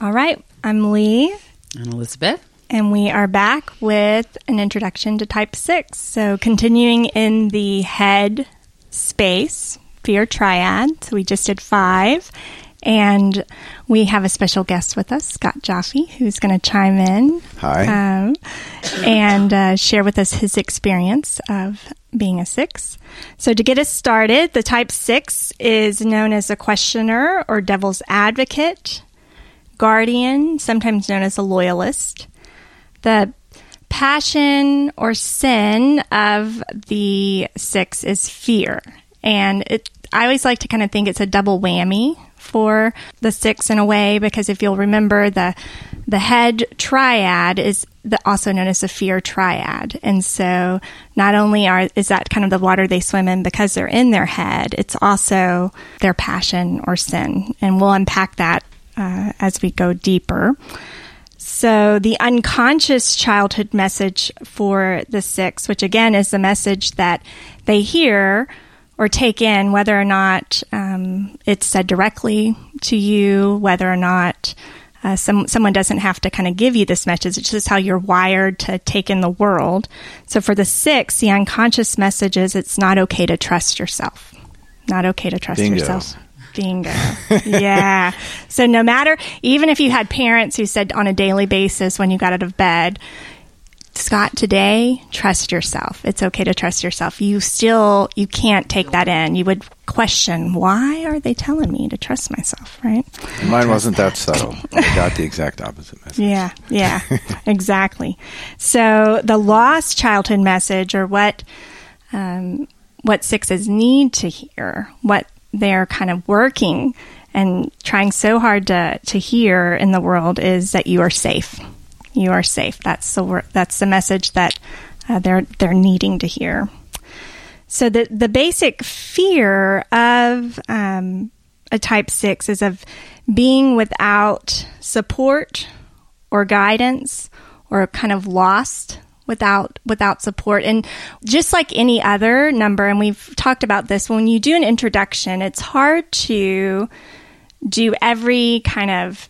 All right, I'm Lee, And Elizabeth. and we are back with an introduction to type 6. So, continuing in the head space, fear triad. So, we just did five, and we have a special guest with us, Scott Jaffe, who's going to chime in. Hi. Um, and uh, share with us his experience of being a six. So, to get us started, the type six is known as a questioner or devil's advocate, guardian, sometimes known as a loyalist. The passion or sin of the six is fear. And it, I always like to kind of think it's a double whammy for the six in a way because if you'll remember the the head triad is the, also known as the fear triad and so not only are is that kind of the water they swim in because they're in their head it's also their passion or sin and we'll unpack that uh, as we go deeper so the unconscious childhood message for the six, which again is the message that they hear or take in, whether or not um, it's said directly to you, whether or not uh, some, someone doesn't have to kind of give you this message. It's just how you're wired to take in the world. So for the six, the unconscious message is it's not okay to trust yourself. Not okay to trust Bingo. yourself. Bingo. yeah. So no matter, even if you had parents who said on a daily basis when you got out of bed, Scott, today, trust yourself. It's okay to trust yourself. You still, you can't take that in. You would question, why are they telling me to trust myself, right? Mine wasn't that subtle. I got the exact opposite message. Yeah, yeah, exactly. So the lost childhood message, or what um, what sixes need to hear, what they're kind of working and trying so hard to to hear in the world, is that you are safe. You are safe. That's the that's the message that uh, they're they're needing to hear. So the the basic fear of um, a type six is of being without support or guidance or kind of lost without without support and just like any other number and we've talked about this when you do an introduction it's hard to do every kind of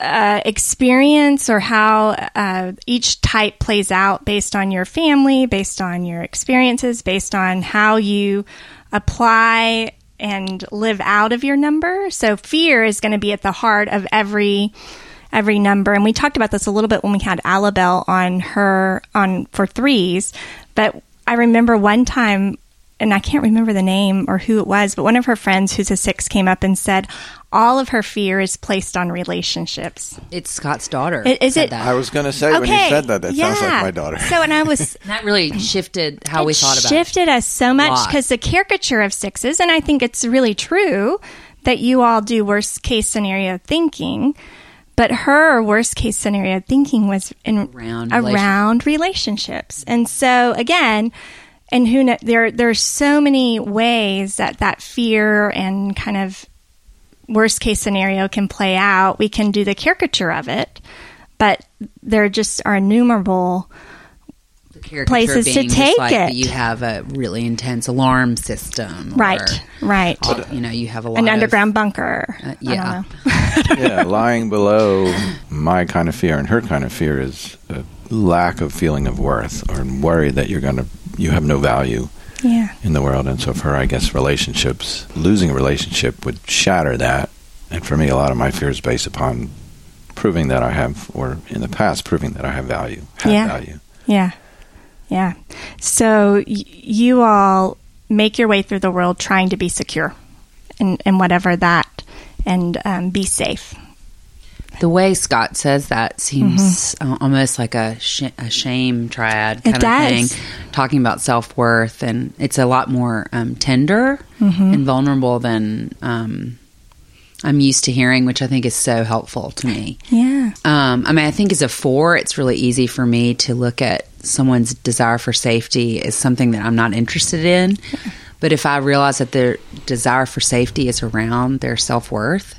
uh, experience or how uh, each type plays out based on your family, based on your experiences, based on how you apply and live out of your number. So fear is going to be at the heart of every every number. And we talked about this a little bit when we had Alabelle on her on for threes. But I remember one time and I can't remember the name or who it was, but one of her friends who's a six came up and said all of her fear is placed on relationships. It's Scott's daughter. I- is it- that. I was going to say when you said that, that sounds like my daughter. So, and I was that really shifted how we thought about it. shifted us so much because the caricature of sixes, and I think it's really true that you all do worst case scenario thinking. But her worst case scenario thinking was in Around around relationships, and so again, and who know, there there's so many ways that that fear and kind of worst case scenario can play out. We can do the caricature of it, but there just are innumerable it. The caricature places to take like it. you have a really intense alarm system. Right, or, right. you know, you have a lot an of- underground bunker. Uh, yeah. yeah, lying below my kind of fear and her kind of fear is a lack of feeling of worth or worry that you're going to, you have no value yeah. in the world. And so for her, I guess relationships, losing a relationship would shatter that. And for me, a lot of my fear is based upon proving that I have, or in the past, proving that I have value, have Yeah. value. Yeah. Yeah. So y- you all make your way through the world trying to be secure and, and whatever that and um, be safe. The way Scott says that seems uh, almost like a, sh- a shame triad kind Mm-hmm. It of does. thing, talking about self worth, and it's a lot more um, tender Mm-hmm. and vulnerable than um, I'm used to hearing, which I think is so helpful to me. Yeah. Um, I mean, I think as a four, it's really easy for me to look at someone's desire for safety as something that I'm not interested in. But if I realize that their desire for safety is around their self worth,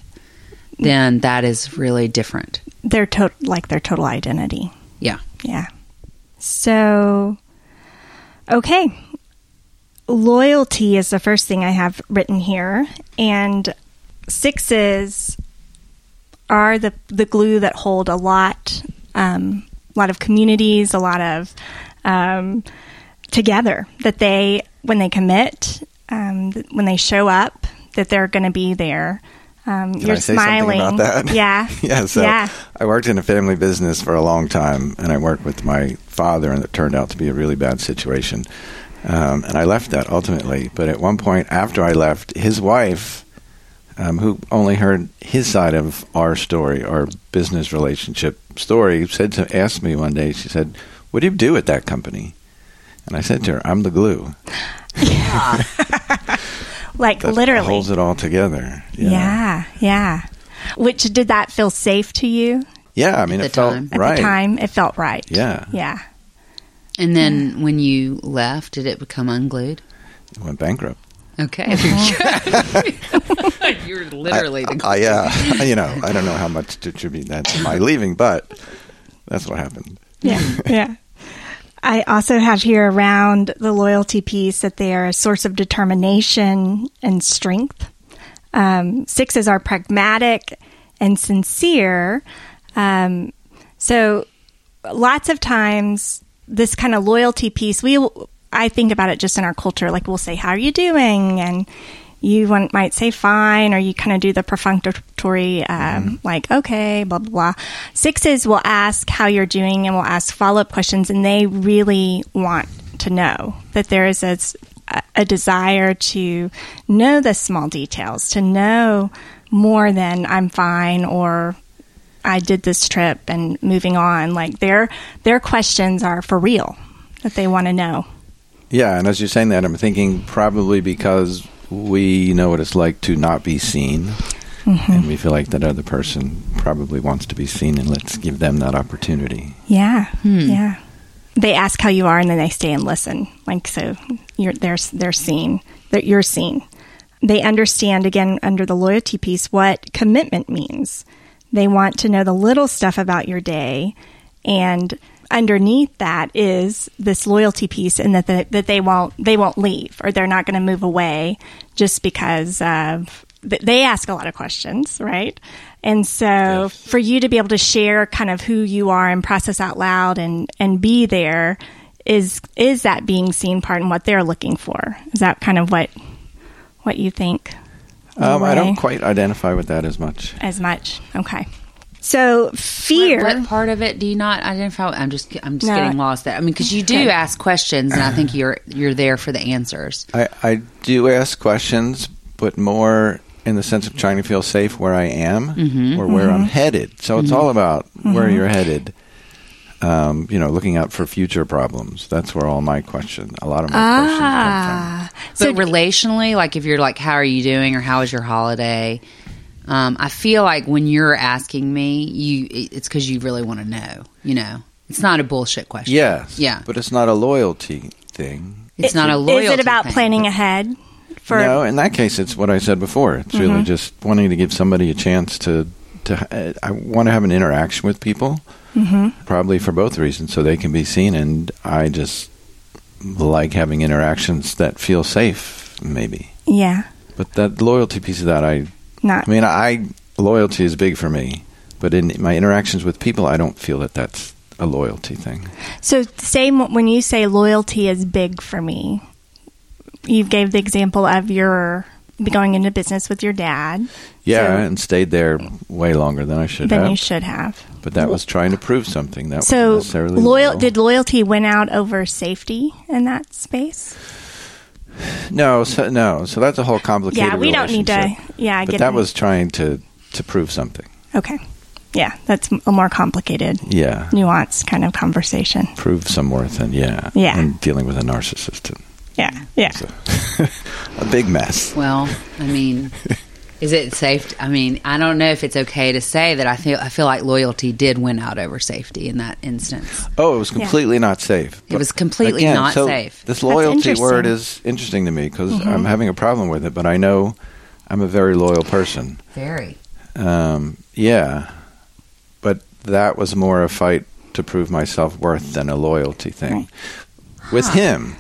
then that is really different. Their to- like their total identity. Yeah. Yeah. So, okay. Loyalty is the first thing I have written here. And sixes are the the glue that hold a lot, um, a lot of communities, a lot of um, together. That they, when they commit, um, when they show up, that they're going to be there. Um, you're smiling. about that? Yeah. yeah. So yeah. I worked in a family business for a long time, and I worked with my father, and it turned out to be a really bad situation. Um, and I left that ultimately. But at one point after I left, his wife, um, who only heard his side of our story, our business relationship story, said to asked me one day. She said, "What do you do at that company?" And I said to her, "I'm the glue Yeah. Like that literally. holds it all together." You know? yeah. Yeah. Which did that feel safe to you Yeah. I mean, At it the felt time. at right. the time? It felt right. Yeah. Yeah. And then when you left, did it become unglued? It went bankrupt. Okay. Uh-huh. You're literally the I, yeah, you know, I don't know how much to attribute that to my leaving, but that's what happened. Yeah. yeah. I also have here around the loyalty piece that they are a source of determination and strength. Um, sixes are pragmatic and sincere. Um, so lots of times this kind of loyalty piece, we, I think about it just in our culture. Like we'll say, how are you doing? And you want, might say fine, or you kind of do the perfunctory, um, like, okay, blah, blah, blah. Sixes will ask how you're doing and will ask follow up questions, and they really want to know that there is a, a desire to know the small details, to know more than I'm fine or I did this trip and moving on. Like their their questions are for real that they want to know. Yeah, and as you're saying that, I'm thinking probably because we know what it's like to not be seen, mm-hmm. and we feel like that other person probably wants to be seen, and let's give them that opportunity. Yeah, hmm. yeah. They ask how you are, and then they stay and listen. Like so, you're they're they're seen that you're seen. They understand again under the loyalty piece what commitment means. They want to know the little stuff about your day, and underneath that is this loyalty piece, and that the, that they won't they won't leave or they're not going to move away just because of they ask a lot of questions, right? And so Yes. for you to be able to share kind of who you are and process out loud and and be there is is that being seen part and what they're looking for. Is that kind of what what you think? Um, I don't quite identify with that as much. as much. Okay. So fear What, what part of it do you not identify? with? I'm just I'm just No. getting lost there. I mean, because you do Okay. ask questions, and I think you're you're there for the answers. I, I do ask questions, but more in the sense of trying to feel safe where I am or where I'm headed. So it's all about where you're headed. Um, you know, looking out for future problems. That's where all my question, a lot of my ah. But So relationally, like if you're like, "How are you doing?" or "How was your holiday?" Um, I feel like when you're asking me, you it's because you really want to know. You know, it's not a bullshit question. from. Yes. Yeah. But it's not a loyalty thing. It's not a loyalty. Is it about thing. planning ahead for no, in that case, it's what I said before. It's really just wanting to give somebody a chance to. to uh, I want to have an interaction with people, probably for both reasons, so they can be seen, and I just like having interactions that feel safe, maybe. Yeah. But that loyalty piece of that, I, Not I mean, I loyalty is big for me, but in my interactions with people, I don't feel that that's a loyalty thing. So, same when you say loyalty is big for me, you gave the example of your going into business with your dad Yeah, So- and stayed there way longer than I should than have. you should have. but that was trying to prove something. That So, wasn't necessarily loyal. did loyalty win out over safety in that space? No, so, no. So that's a whole complicated. Yeah, we don't need to. relationship. Yeah, But get that in- was trying to to prove something. okay. Yeah, that's a more complicated, Yeah, nuanced kind of conversation. prove some worth, and yeah, Yeah. and dealing with a narcissist, and Yeah, yeah. so, a big mess. Well, I mean, is it safe? I mean, I don't know if it's okay to say that. I feel I feel like loyalty did win out over safety in that instance. Oh, it was completely not safe. It was completely Again, not so safe. This loyalty word is interesting to me because Mm-hmm. I'm having a problem with it, but I know I'm a very loyal person. Very. Um, yeah, but that was more a fight to prove my self worth than a loyalty thing Right. with him.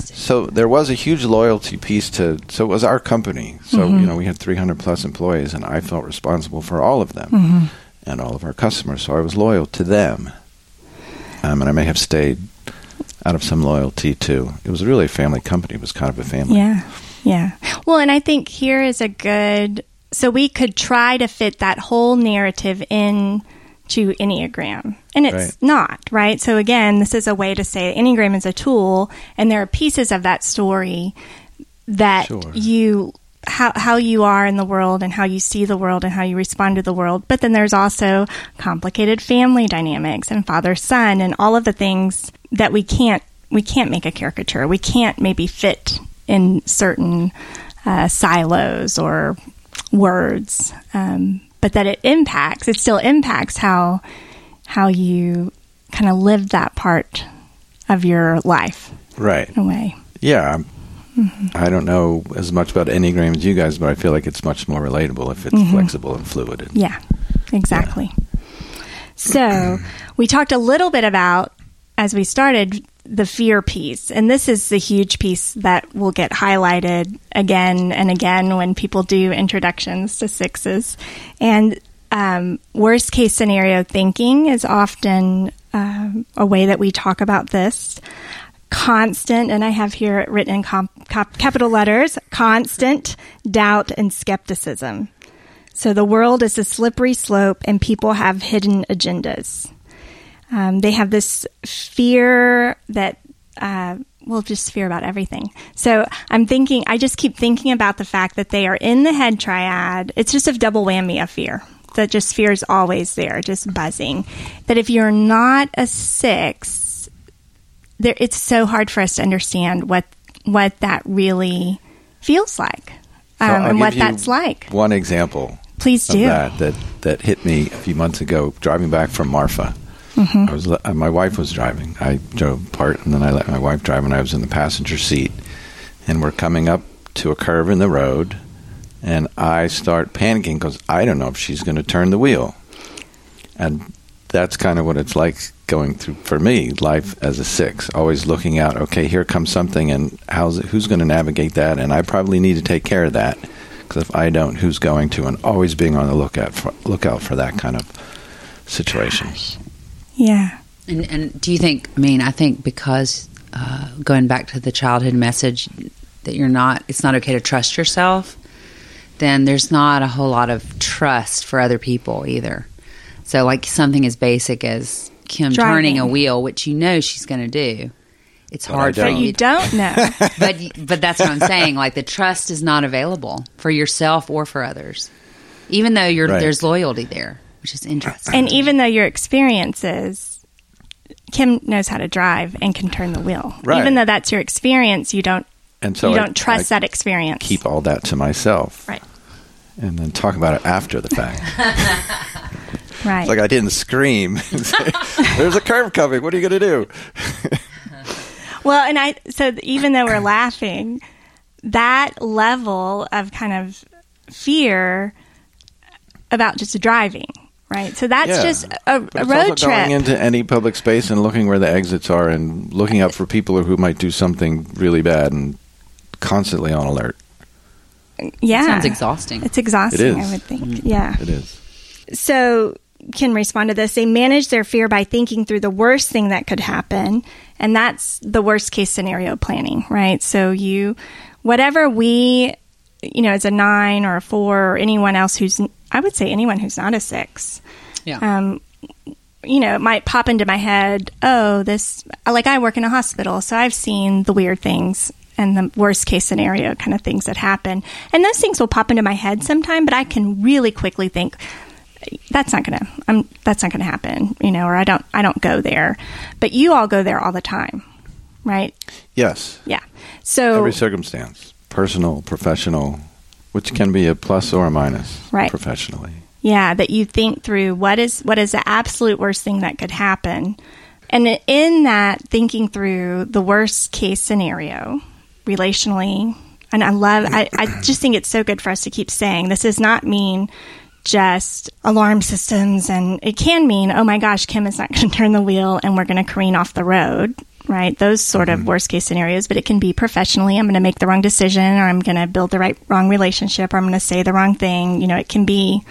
Interesting. so there was a huge loyalty piece to. So it was our company. So Mm-hmm. you know we had 300 plus employees, and I felt responsible for all of them Mm-hmm. and all of our customers. So I was loyal to them, um, and I may have stayed out of some loyalty too. It was really a family company. It was kind of a family. Yeah. Yeah. Well, and I think here is a good so we could try to fit that whole narrative in to Enneagram. And it's Right. not, right? So again, this is a way to say Enneagram is a tool and there are pieces of that story that Sure. you how how you are in the world and how you see the world and how you respond to the world. But then there's also complicated family dynamics and father son and all of the things that we can't we can't make a caricature. We can't maybe fit in certain uh, silos or words, um, but that it impacts. It still impacts how how you kind of live that part of your life Right. in a way. Yeah. I'm- I don't know as much about Enneagram as you guys, but I feel like it's much more relatable if it's mm-hmm. flexible and fluid. And, Yeah, exactly. So we talked a little bit about, as we started, the fear piece. And this is the huge piece that will get highlighted again and again when people do introductions to sixes. And um, worst case scenario thinking is often um, a way that we talk about this. Constant, and I have here written in comp- cap- capital letters constant doubt and skepticism. So the world is a slippery slope, and people have hidden agendas. Um, they have this fear that, uh, well, just fear about everything. So I'm thinking, I just keep thinking about the fact that they are in the head triad. It's just a double whammy of fear. That just fear is always there, just buzzing. That if you're not a six, there, it's so hard for us to understand what what that really feels like um, I'll and what that's like. One example Please do. that that that hit me a few months ago driving back from Marfa. I was my wife was driving. I drove part, and then I let my wife drive, and I was in the passenger seat. And we're coming up to a curve in the road, and I start panicking because I don't know if she's going to turn the wheel. And that's kind of what it's like going through for me life as a six always looking out okay here comes something and how's it, who's going to navigate that and i probably need to take care of that because if i don't who's going to and always being on the lookout for lookout for that kind of situation Yeah. And, and do you think? I mean, I think because uh, going back to the childhood message that you're not, it's not okay to trust yourself. Then there's not a whole lot of trust for other people either. So, like something as basic as Kim turning a wheel, which you know she's going to do, it's But hard for But don't. you. you don't know. but but that's what I'm saying. Like the trust is not available for yourself or for others, even though you're Right. there's loyalty there, which is interesting. and even though your experiences, Kim knows how to drive and can turn the wheel. Right. Even though that's your experience, you don't and so you I- don't trust I that experience. keep all that to myself right. and then talk about it after the fact Right. it's like i didn't scream there's a curve coming what are you going to do Well, and I so even though we're laughing, that level of kind of fear about just driving, right? So that's Yeah. just a, But a it's road also trip. going into any public space and looking where the exits are and looking out for people who might do something really bad and constantly on alert. yeah, sounds exhausting. It's exhausting. It is. I would think. Yeah. It is. so can respond to this. They manage their fear by thinking through the worst thing that could happen, and that's the worst case scenario planning, right? So you, whatever we, you know, as a nine or a four or anyone else who's, I would say anyone who's not a six, yeah. um, you know, it might pop into my head, oh, this, like I work in a hospital, so I've seen the weird things and the worst case scenario kind of things that happen. And those things will pop into my head sometime, but I can really quickly think, that's not gonna I'm that's not gonna happen, you know, or I don't I don't go there. But you all go there all the time. Right? Yes. Yeah. So Every circumstance, personal, professional, which can be a plus or a minus Right. professionally. Yeah, that you think through what is what is the absolute worst thing that could happen. And in that thinking through the worst case scenario relationally, and I love I, I just think it's so good for us to keep saying this does not mean just alarm systems and it can mean, oh my gosh, Kim is not going to turn the wheel and we're going to careen off the road. Right? Those sort Mm-hmm. of worst case scenarios, but it can be professionally. I'm going to make the wrong decision, or I'm going to build the right wrong relationship, or I'm going to say the wrong thing. You know, it can be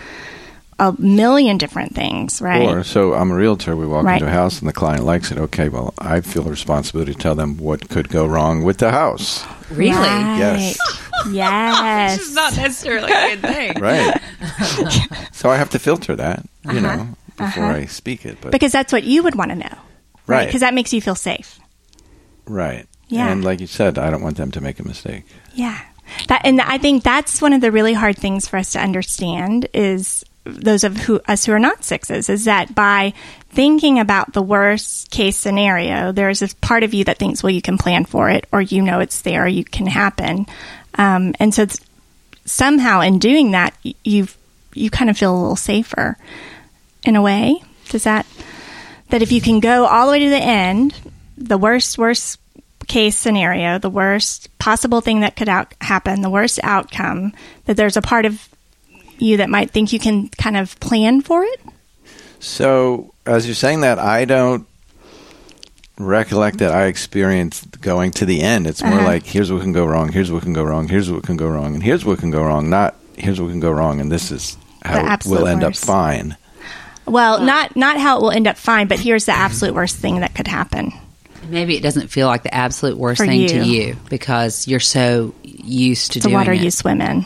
a million different things, right? Or so I'm a realtor. We walk Right. into a house and the client likes it. Okay, well, I feel a responsibility to tell them what could go wrong with the house. Really? Right. Yes. Yes. Which is not necessarily a good thing. Right. so I have to filter that, you Uh-huh. know, before I speak it. But because that's what you would want to know, Right. Because that makes you feel safe. Right. Yeah. And like you said, I don't want them to make a mistake. Yeah. That and I think that's one of the really hard things for us to understand is those of who us who are not sixes is that by thinking about the worst case scenario, there's this part of you that thinks, well, you can plan for it, or you know it's there, you can happen, um, and so it's, somehow in doing that, you you kind of feel a little safer in a way. Does that that if you can go all the way to the end, the worst worst case scenario, the worst possible thing that could out- happen, the worst outcome, that there's a part of you that might think you can kind of plan for it. So as you're saying that, I don't recollect that I experienced going to the end. It's more Uh-huh. like here's what can go wrong, here's what can go wrong, here's what can go wrong, and here's what can go wrong. Not here's what can go wrong, and this is how it will end worst. up fine. Well, not not how it will end up fine, but here's the absolute worst thing that could happen. Maybe it doesn't feel like the absolute worst For thing to you. you because you're so used to The doing water it. you swim in.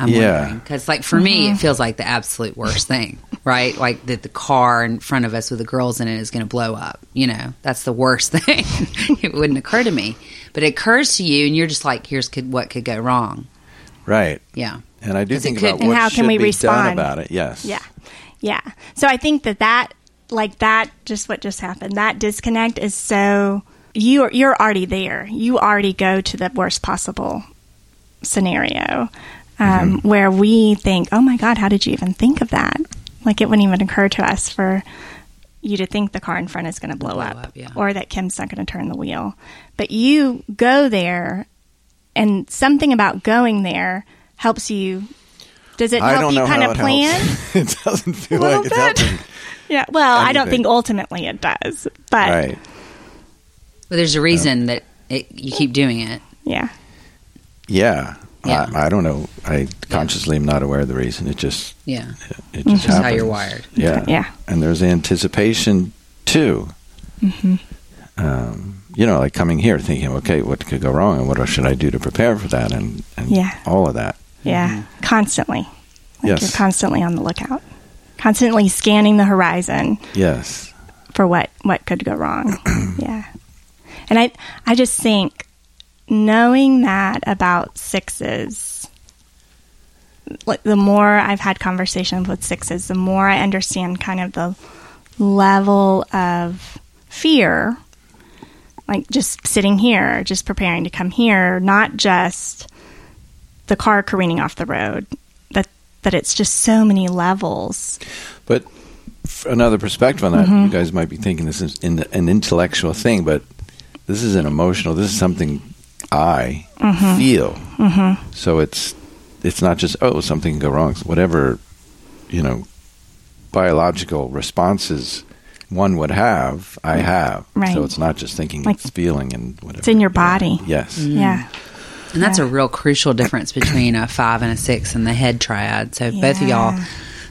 I'm Yeah. wondering because, like, for me, Mm-hmm. it feels like the absolute worst thing, right? Like that the car in front of us with the girls in it is going to blow up. You know, that's the worst thing. it wouldn't occur to me, but it occurs to you, and you're just like, "Here's could, what could go wrong." Right. Yeah, And I do 'Cause it think could- about And what how can should we be respond? done about it. Yes. Yeah. Yeah. So I think that that, like that, just what just happened, that disconnect is so, you're, you're already there. You already go to the worst possible scenario um, where we think, oh my God, how did you even think of that? Like it wouldn't even occur to us for you to think the car in front is going to blow, Blow up, up, yeah. or that Kim's not going to turn the wheel. But you go there, and something about going there helps you. Does it I help don't you know kind of plan? helps. it doesn't feel Little like it's bit. helping. Yeah. Well, I don't think ultimately it does, but Right. but there's a reason that it, you keep doing it. yeah, Yeah. Yeah. I, I don't know. I consciously am not aware of the reason. It just Yeah, it Mm-hmm. just Just how you're wired. Yeah. Yeah. And there's anticipation too. Mm-hmm. Um, you know, like coming here thinking, okay, what could go wrong, and what should I do to prepare for that, and, and Yeah. all of that. yeah, constantly. Like Yes. you're constantly on the lookout, constantly scanning the horizon Yes. for what what could go wrong. yeah, and I I just think knowing that about sixes. Like the more I've had conversations with sixes, the more I understand kind of the level of fear like just sitting here, just preparing to come here, not just the car careening off the road. That that it's just so many levels. But another perspective on that, Mm-hmm. you guys might be thinking this is in an intellectual thing, but this is an emotional. This is something I Mm-hmm. feel. So it's it's not just oh something can go wrong. It's whatever you know biological responses one would have, I have. Right. So it's not just thinking; Like- it's feeling and whatever. It's in your Yeah. body. Yes. Yeah. And that's a real crucial difference between a five and a six and the head triad. So both of y'all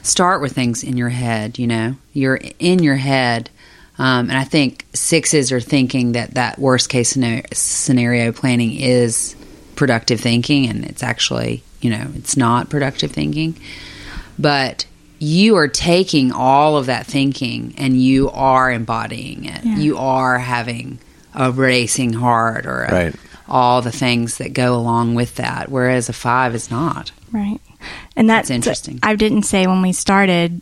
start with things in your head. You know, you're in your head. Um, and I think sixes are thinking that that worst case scenario, scenario planning is productive thinking, and it's actually, you know, it's not productive thinking. But you are taking all of that thinking and you are embodying it. Yeah. You are having a racing heart or a, Right. All the things that go along with that, whereas a five is not. Right. And that's That's interesting. I didn't say when we started,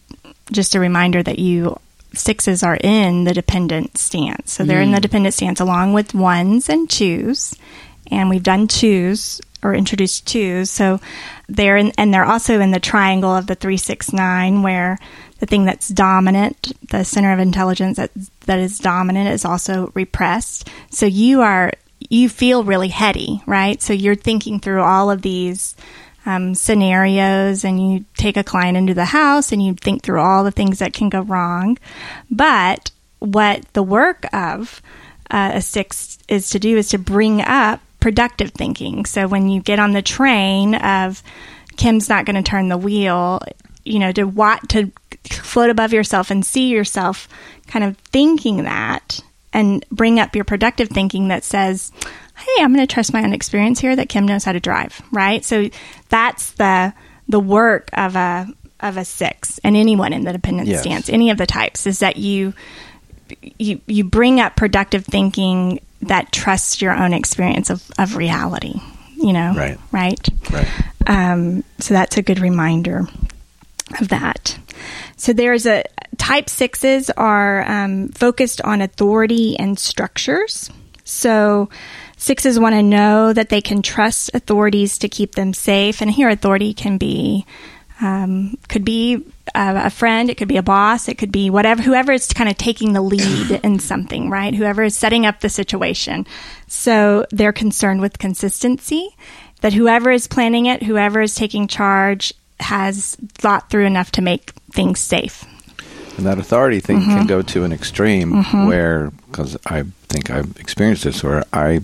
just a reminder that you sixes are in the dependent stance. So they're in Mm. the dependent stance along with ones and twos. And we've done twos or introduced twos. So they're in, and they're also in the triangle of the three, six, nine, where the thing that's dominant, the center of intelligence that, that is dominant is also repressed. So you are, you feel really heady, right? So you're thinking through all of these um, scenarios and you take a client into the house and you think through all the things that can go wrong. But what the work of uh, a six is to do is to bring up productive thinking. So when you get on the train of Kim's not going to turn the wheel, you know, to what to float above yourself and see yourself kind of thinking that and bring up your productive thinking that says, "Hey, I'm going to trust my own experience here that Kim knows how to drive." Right? So that's the the work of a of a 6 and anyone in the dependent Yes. stance, any of the types is that you you you bring up productive thinking that trusts your own experience of, of reality you know Right. right Right. um, so that's a good reminder of that so there's a type sixes are um, focused on authority and structures so sixes want to know that they can trust authorities to keep them safe and here authority can be um, could be a, a friend, it could be a boss, it could be whatever, whoever is kind of taking the lead in something, right? Whoever is setting up the situation. So they're concerned with consistency, that whoever is planning it, whoever is taking charge, has thought through enough to make things safe. And that authority thing Mm-hmm. can go to an extreme where, because I think I've experienced this, where I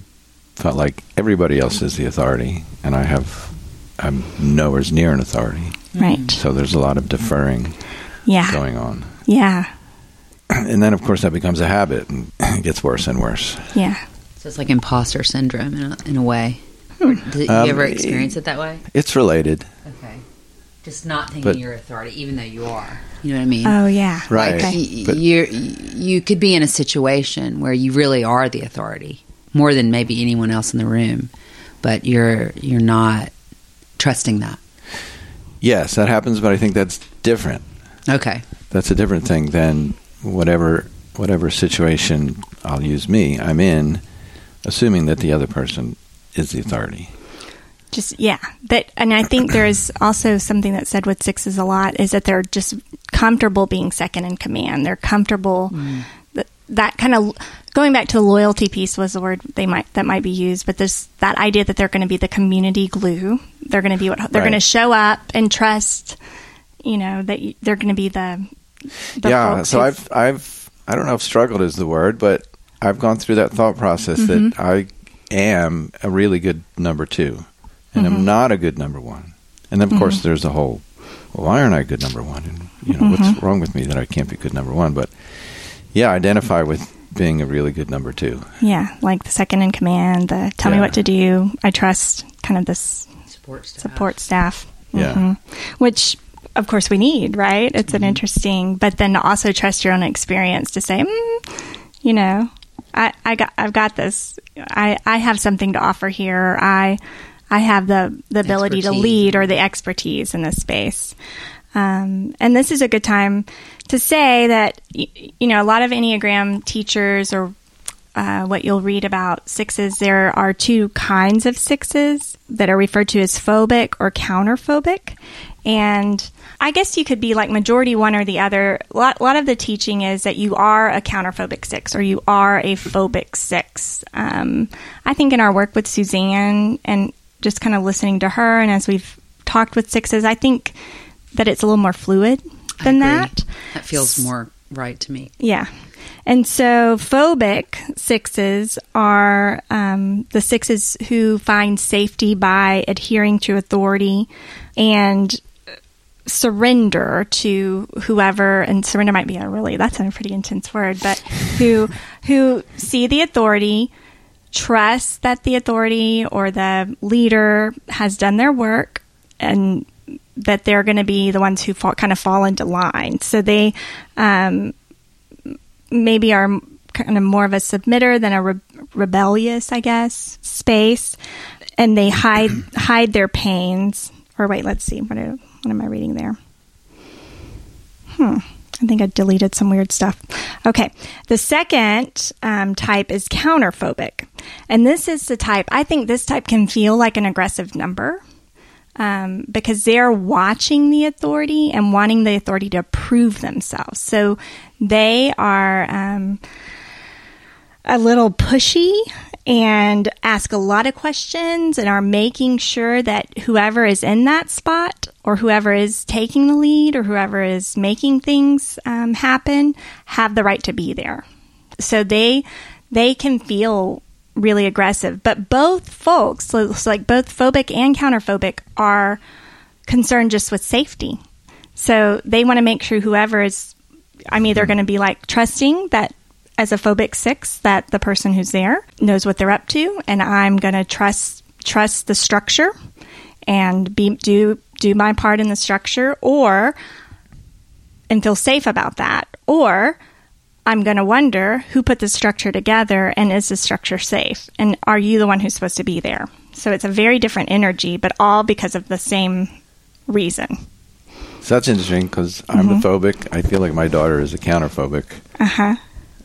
felt like everybody else is the authority, and I have, I'm nowhere near an authority. Right. So there's a lot of deferring Yeah. going on. Yeah. And then, of course, that becomes a habit and it gets worse and worse. Yeah. So it's like imposter syndrome in a, in a way. Or Did Um, you ever experience it that way? It's related. Okay. Just not thinking But- you're authority, even though you are. You know what I mean? Oh, yeah. Right. Like, Okay. you you could be in a situation where you really are the authority more than maybe anyone else in the room, but you're you're not trusting that. Yes, that happens, but I think that's different. Okay. That's a different thing than whatever whatever situation I'll use me. I'm in, assuming that the other person is the authority. Just yeah. That and i think there's also something that said with sixes a lot is that they're just comfortable being second in command. They're comfortable that, that kind of going back to the loyalty piece was the word they might that might be used but this that idea that they're going to be the community glue. They're going to be what they're going to show up and trust you know that you, they're going to be the, the yeah, so I've I've I don't know if struggled is the word, but I've gone through that thought process Mm-hmm. that I am a really good number 2 and Mm-hmm. I'm not a good number 1. And then of course there's the whole well, why aren't I a good number 1 and you know Mm-hmm. what's wrong with me that I can't be good number 1, but yeah, identify with being a really good number 2. yeah like the second in command the tell me what to do i trust kind of this Support staff. support staff. Yeah. Mhm. Which, of course, we need, right? It's an interesting, but then also trust your own experience to say, mm, you know, I, I got, I've got this. I, I have something to offer here. I, I have the the ability to lead or the expertise in this space. Um, and this is a good time to say that you know a lot of Enneagram teachers or uh, what you'll read about sixes, there are two kinds of sixes that are referred to as phobic or counterphobic. And I guess you could be like majority one or the other. A lot, a lot of the teaching is that you are a counterphobic six or you are a phobic six. Um, I think in our work with Suzanne and just kind of listening to her, and as we've talked with sixes, I think that it's a little more fluid than that. That feels more right to me. Yeah. And so phobic sixes are um, the sixes who find safety by adhering to authority and surrender to whoever and surrender might be a really that's a pretty intense word but who who see the authority trust that the authority or the leader has done their work and that they're going to be the ones who fall, kind of fall into line so they um, maybe are kind of more of a submitter than a re- rebellious, I guess, space, and they hide hide their pains. Or wait, let's see. What, are, what am I reading there? Hmm. I think I deleted some weird stuff. Okay. The second um, type is counterphobic. And this is the type, I think this type can feel like an aggressive number um, because they're watching the authority and wanting the authority to prove themselves. So they are um, a little pushy and ask a lot of questions and are making sure that whoever is in that spot or whoever is taking the lead or whoever is making things um, happen have the right to be there. So they they can feel really aggressive. But both folks, so, like both phobic and counterphobic, are concerned just with safety. So they want to make sure whoever is, I'm either going to be like trusting that as a phobic six that the person who's there knows what they're up to, and I'm going to trust trust the structure and be do do my part in the structure, or and feel safe about that, or I'm going to wonder who put the structure together and is the structure safe? And are you the one who's supposed to be there? So it's a very different energy, but all because of the same reason. So that's interesting because I'm Mm-hmm. the phobic. I feel like my daughter is a counterphobic. Uh huh.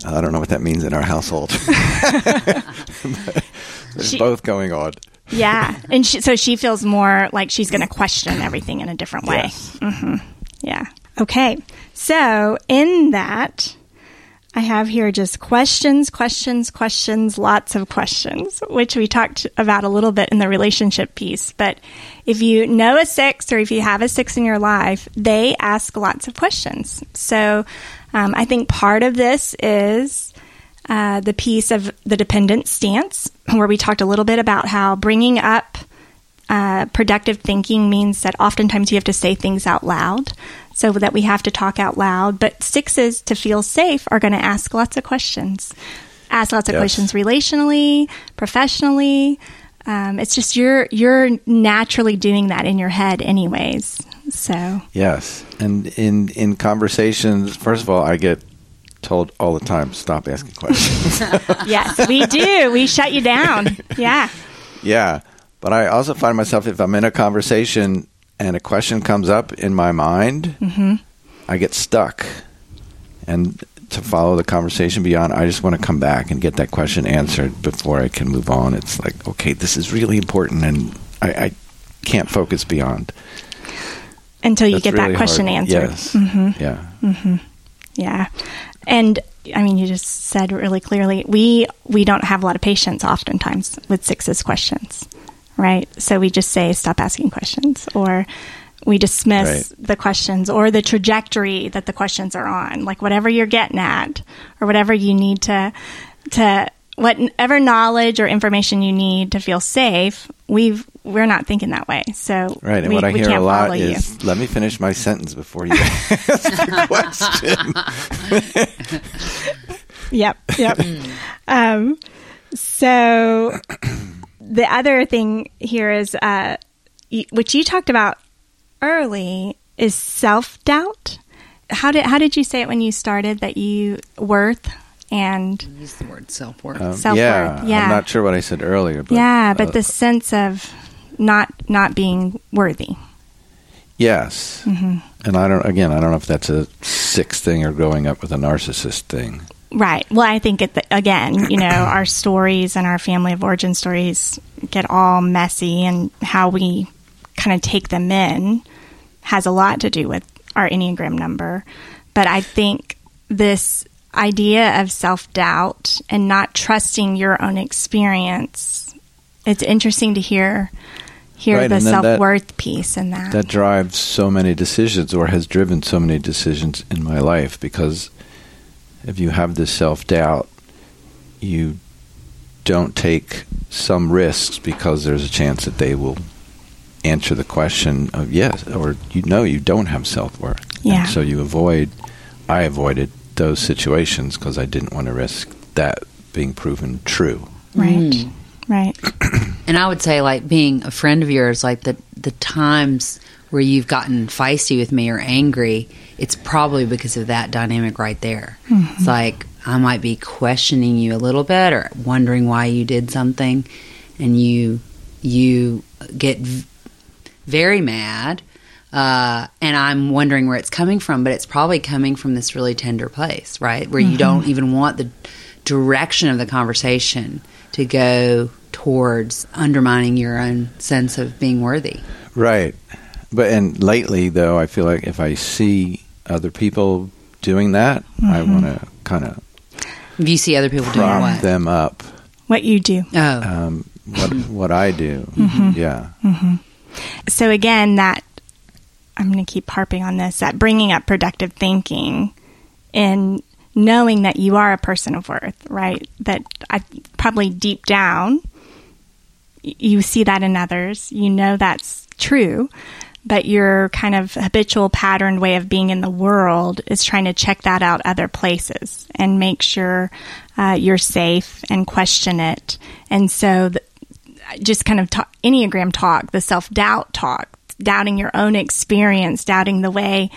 I don't know what that means in our household. There's She- both going on. Yeah. And she, so she feels more like she's going to question everything in a different way. Yes. Mm-hmm. Yeah. Okay. So in that, I have here just questions, questions, questions, lots of questions, which we talked about a little bit in the relationship piece. But if you know a six or if you have a six in your life, they ask lots of questions. So um, I think part of this is uh, the piece of the dependent stance, where we talked a little bit about how bringing up uh, productive thinking means that oftentimes you have to say things out loud so that we have to talk out loud. But sixes, to feel safe, are going to ask lots of questions. Ask lots of Yes. questions relationally, professionally. Um, it's just you're you're naturally doing that in your head, anyways. So Yes, and in in conversations, first of all, I get told all the time, "Stop asking questions." yes, we do. We shut you down. Yeah. yeah, but I also find myself if I'm in a conversation and a question comes up in my mind, mm-hmm. I get stuck, and to follow the conversation beyond, I just want to come back and get that question answered before I can move on. It's like, okay, this is really important, and I, I can't focus beyond. Until you That's get really that question hard. answered. Yes. Mm-hmm. Yeah. Mm-hmm. Yeah. And I mean, you just said really clearly, we we don't have a lot of patience oftentimes with sixes questions, right? So we just say, stop asking questions, or we dismiss Right. the questions or the trajectory that the questions are on, like whatever you're getting at, or whatever you need to to whatever knowledge or information you need to feel safe. We've we're not thinking that way, so Right, and we, what I hear a lot follow you. is, "Let me finish my sentence before you ask the question." Yep, yep. um, so the other thing here is, uh, y- which you talked about early, is self doubt. How did how did you say it when you started that you worth and Use the word self worth. Um, Self-worth, yeah, yeah. I'm not sure what I said earlier, but yeah, but uh, the sense of not not being worthy. yes, Mm-hmm. and I don't. Again, I don't know if that's a sixth thing or growing up with a narcissist thing. Right. Well, I think it, again, you know, our stories and our family of origin stories get all messy, and how we kind of take them in has a lot to do with our Enneagram number. But I think this idea of self doubt and not trusting your own experience, it's interesting to hear hear Right, the and self worth piece in that. That drives so many decisions, or has driven so many decisions in my life, because if you have this self doubt, you don't take some risks because there's a chance that they will answer the question of yes, or you know you don't have self worth. Yeah. so you avoid. I avoided those situations because I didn't want to risk that being proven true. right. Mm. Right. And I would say, like being a friend of yours, like the the times where you've gotten feisty with me or angry, it's probably because of that dynamic right there. Mm-hmm. It's like I might be questioning you a little bit or wondering why you did something, and you you get v- very mad. Uh, and I'm wondering where it's coming from, but it's probably coming from this really tender place, right? Where you don't even want the direction of the conversation to go towards undermining your own sense of being worthy. Right. But and lately though, I feel like if I see other people doing that, I want to kind of If you see other people doing what? them up. What you do. Oh, Um, what what I do, yeah, so again that i'm going to keep harping on this that bringing up productive thinking and knowing that you are a person of worth, right? That I probably deep down you see that in others. You know that's true, but your kind of habitual patterned way of being in the world is trying to check that out other places and make sure uh, you're safe and question it. And so, the, just kind of talk, Enneagram talk, the self doubt talk, doubting your own experience, doubting the way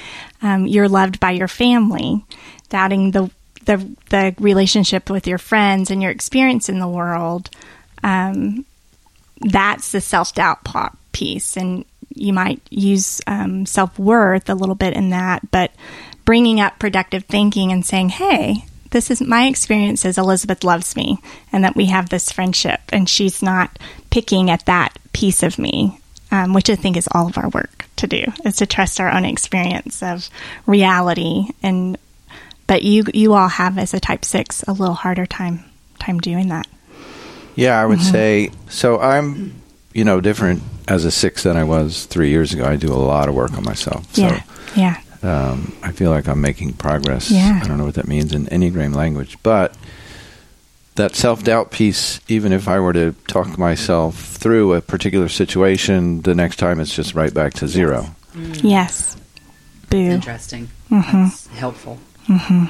um, you're loved by your family, doubting the, the the relationship with your friends and your experience in the world. Um, that's the self doubt piece, and you might use um, self worth a little bit in that, but bringing up productive thinking and saying, "Hey, this is my experience is Elizabeth loves me and that we have this friendship and she's not picking at that piece of me um, which I think is all of our work to do, is to trust our own experience of reality. And but you you all have as a type six a little harder time time doing that. Yeah, I would mm-hmm. say so. I'm you know different as a six than I was three years ago. I do a lot of work on myself. So, yeah, yeah. Um, I feel like I'm making progress. Yeah. I don't know what that means in Enneagram language, but that self doubt piece, even if I were to talk myself through a particular situation, the next time it's just right back to zero. Mm. Yes. Boo. Interesting. Mm-hmm. That's helpful. Mm-hmm.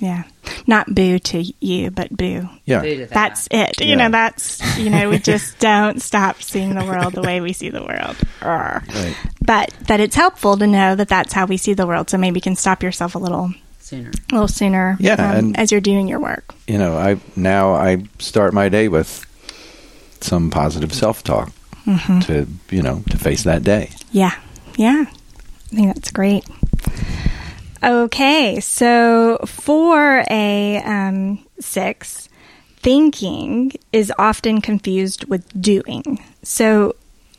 Yeah. Not boo to you, but boo. Yeah. Boo that. That's it. Yeah. You know, that's, you know, we just don't stop seeing the world the way we see the world. Right. But that it's helpful to know that that's how we see the world. So maybe you can stop yourself a little sooner. A little sooner. Yeah, um, and, as you're doing your work. You know, I now I start my day with some positive self talk mm-hmm. to you know to face that day. Yeah, yeah. I think that's great. Okay, so for a um, six, thinking is often confused with doing. So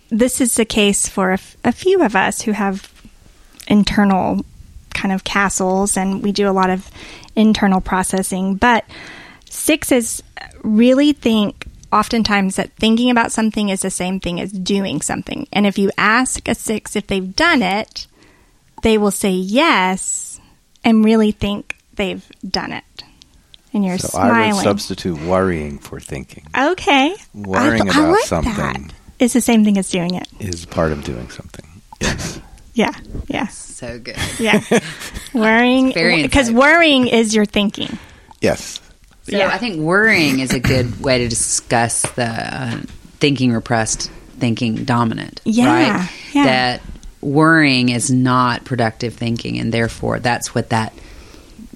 this is the case for a, f- a few of us who have internal kind of castles and we do a lot of internal processing. But sixes really think oftentimes that thinking about something is the same thing as doing something. And if you ask a six if they've done it, they will say yes and really think they've done it. And you're so smiling. I would substitute worrying for thinking. Okay. Worrying I, about I like something that. is the same thing as doing it. Is part of doing something. Yes. Yeah, yeah. So good. Yeah. worrying because worrying is your thinking. Yes. So yeah. I think worrying is a good way to discuss the uh, thinking repressed, thinking dominant. Yeah. Right? Yeah. That worrying is not productive thinking, and therefore that's what that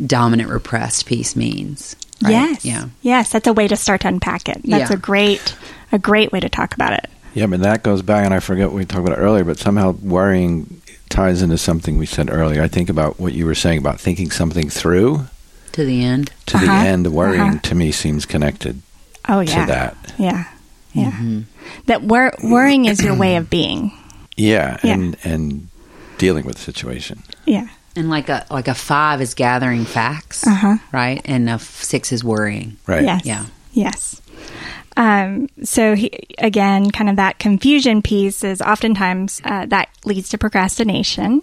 dominant repressed piece means. Right? Yes. Yeah. Yes, that's a way to start to unpack it. That's yeah. a great a great way to talk about it. Yeah, but that goes back, and I forget what we talked about earlier, but somehow worrying ties into something we said earlier. I think about what you were saying about thinking something through to the end. To uh-huh. the end, worrying uh-huh. to me seems connected. Oh yeah, to that. Yeah, yeah. Mm-hmm. That wor- worrying is your way of being. Yeah, yeah, and and dealing with the situation. Yeah. And like a like a five is gathering facts, uh-huh. right? And a six is worrying, right? Yes. Yeah. Yes. Um, so he, again, kind of that confusion piece is oftentimes uh, that leads to procrastination,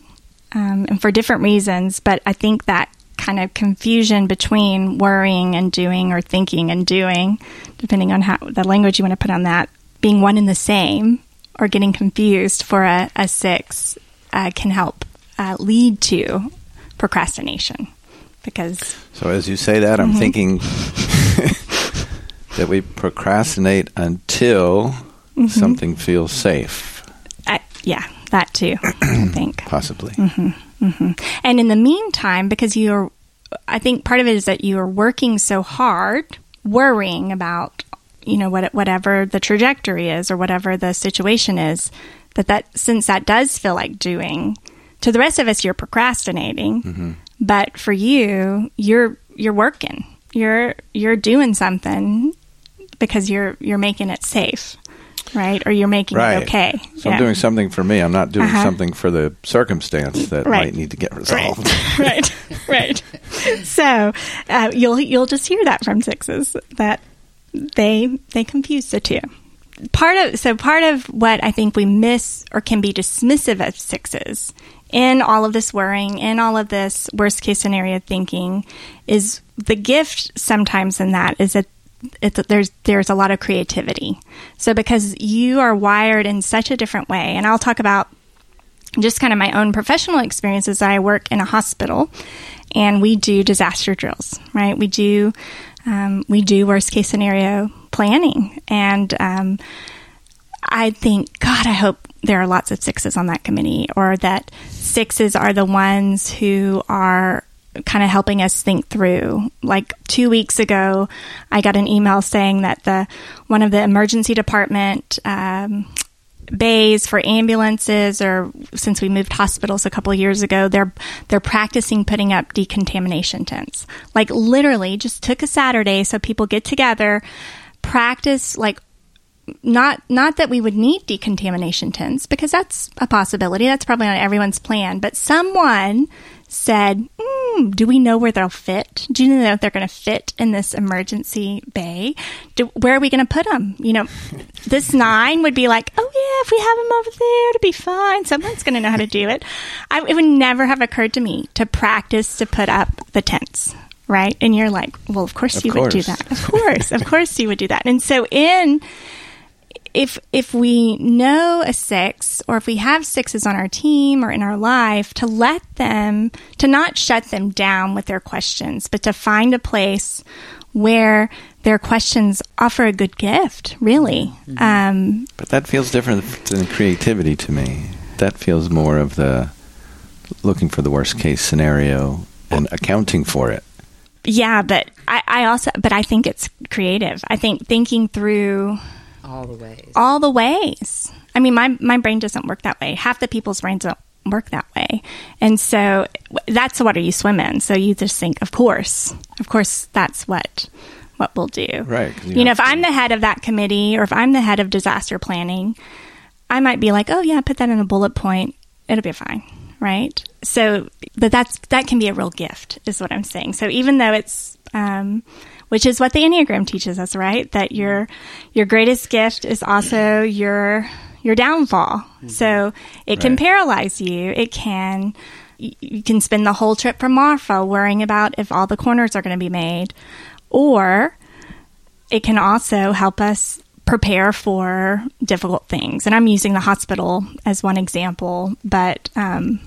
um, and for different reasons. But I think that kind of confusion between worrying and doing, or thinking and doing, depending on how the language you want to put on that, being one and the same, or getting confused for a, a six, uh, can help uh, lead to procrastination. Because so, as you say that, I'm mm-hmm. thinking. That we procrastinate until mm-hmm. something feels safe. Uh, yeah, that too, I think. Possibly. Mm-hmm, mm-hmm. And in the meantime, because you're, I think part of it is that you are working so hard, worrying about, you know, what, whatever the trajectory is or whatever the situation is, that that, since that does feel like doing, to the rest of us, you're procrastinating. Mm-hmm. But for you, you're, you're working. You're, you're doing something because you're you're making it safe, right? Or you're making right. it okay. So yeah. I'm doing something for me. I'm not doing uh-huh. something for the circumstance that right. might need to get resolved. Right, right. right. So uh, you'll you'll just hear that from sixes that they they confuse the two. Part of so part of what I think we miss or can be dismissive of sixes in all of this worrying, in all of this worst case scenario thinking, is the gift sometimes in that is that it's, there's there's a lot of creativity. So because you are wired in such a different way, and I'll talk about just kind of my own professional experiences. I work in a hospital, and we do disaster drills. Right, we do um, we do worst case scenario planning, and um, I think God, I hope there are lots of sixes on that committee, or that sixes are the ones who are kind of helping us think through. Like two weeks ago, I got an email saying that the one of the emergency department um, bays for ambulances, or since we moved hospitals a couple years ago, they're they're practicing putting up decontamination tents. Like literally, just took a Saturday so people get together, practice like not not that we would need decontamination tents because that's a possibility. That's probably on everyone's plan. But someone said, mm, "Do we know where they'll fit? Do you know if they're going to fit in this emergency bay? Do, where are we going to put them? You know, this nine would be like, oh yeah, if we have them over there, it'll be fine. Someone's going to know how to do it. I, it would never have occurred to me to practice to put up the tents." Right. And you're like, well, of course Of you would do that. Of course. of course you would do that. And so in if if we know a six or if we have sixes on our team or in our life to let them to not shut them down with their questions but to find a place where their questions offer a good gift really um, But that feels different than creativity to me. That feels more of the looking for the worst case scenario and accounting for it. yeah but I, I also but i think it's creative i think thinking through all the ways. all the ways. I mean, my my brain doesn't work that way. Half the people's brains don't work that way, and so that's the water you swim in. So you just think, of course, of course, that's what what we'll do. Right. you You, know, if to- I'm the head of that committee, or if I'm the head of disaster planning, I might be like, oh yeah, put that in a bullet point. It'll be fine, right? So, but that's that can be a real gift, is what I'm saying. So even though it's um, which is what the Enneagram teaches us, right? That your your greatest gift is also your your downfall. So it can Right. paralyze you. It can you can spend the whole trip from Marfa worrying about if all the corners are going to be made, or it can also help us prepare for difficult things. And I'm using the hospital as one example, but um,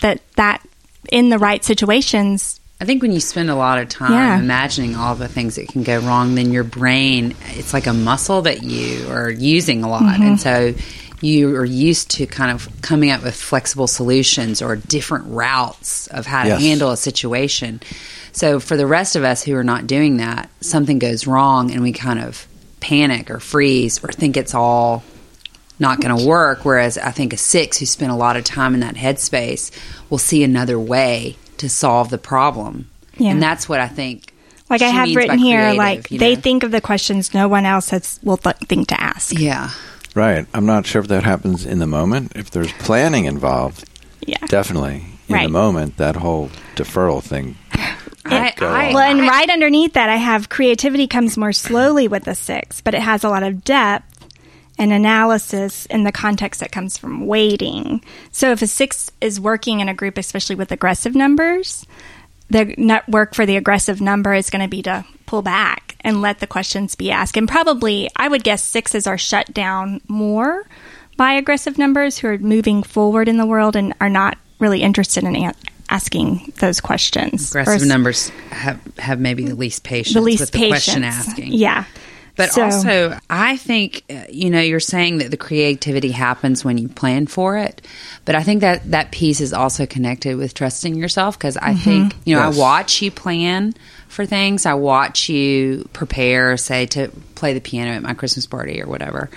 that that in the right situations, I think when you spend a lot of time Yeah. imagining all the things that can go wrong, then your brain, it's like a muscle that you are using a lot. Mm-hmm. And so you are used to kind of coming up with flexible solutions or different routes of how to Yes. handle a situation. So for the rest of us who are not doing that, something goes wrong and we kind of panic or freeze or think it's all not going to work. Whereas I think a six who spent a lot of time in that headspace will see another way to solve the problem. Yeah. And that's what I think. like I have written here, creative, like you they think of the questions no one else has will th- think to ask. Yeah. Right. I'm not sure if that happens in the moment. If there's planning involved, Yeah. definitely. In Right. the moment, that whole deferral thing. I, go I- Well, and I- right underneath that, I have creativity comes more slowly with the six, but it has a lot of depth and analysis in the context that comes from waiting. So if a six is working in a group, especially with aggressive numbers, the net work for the aggressive number is going to be to pull back and let the questions be asked. And probably, I would guess sixes are shut down more by aggressive numbers who are moving forward in the world and are not really interested in asking those questions. aggressive Versus- numbers have, have maybe the least patience the least with the patience. question asking. Yeah. But So- also, I think uh, you know you're saying that the creativity happens when you plan for it, but I think that that piece is also connected with trusting yourself because I think you know Yes. I watch you plan for things. I watch you prepare, say to play the piano at my Christmas party or whatever.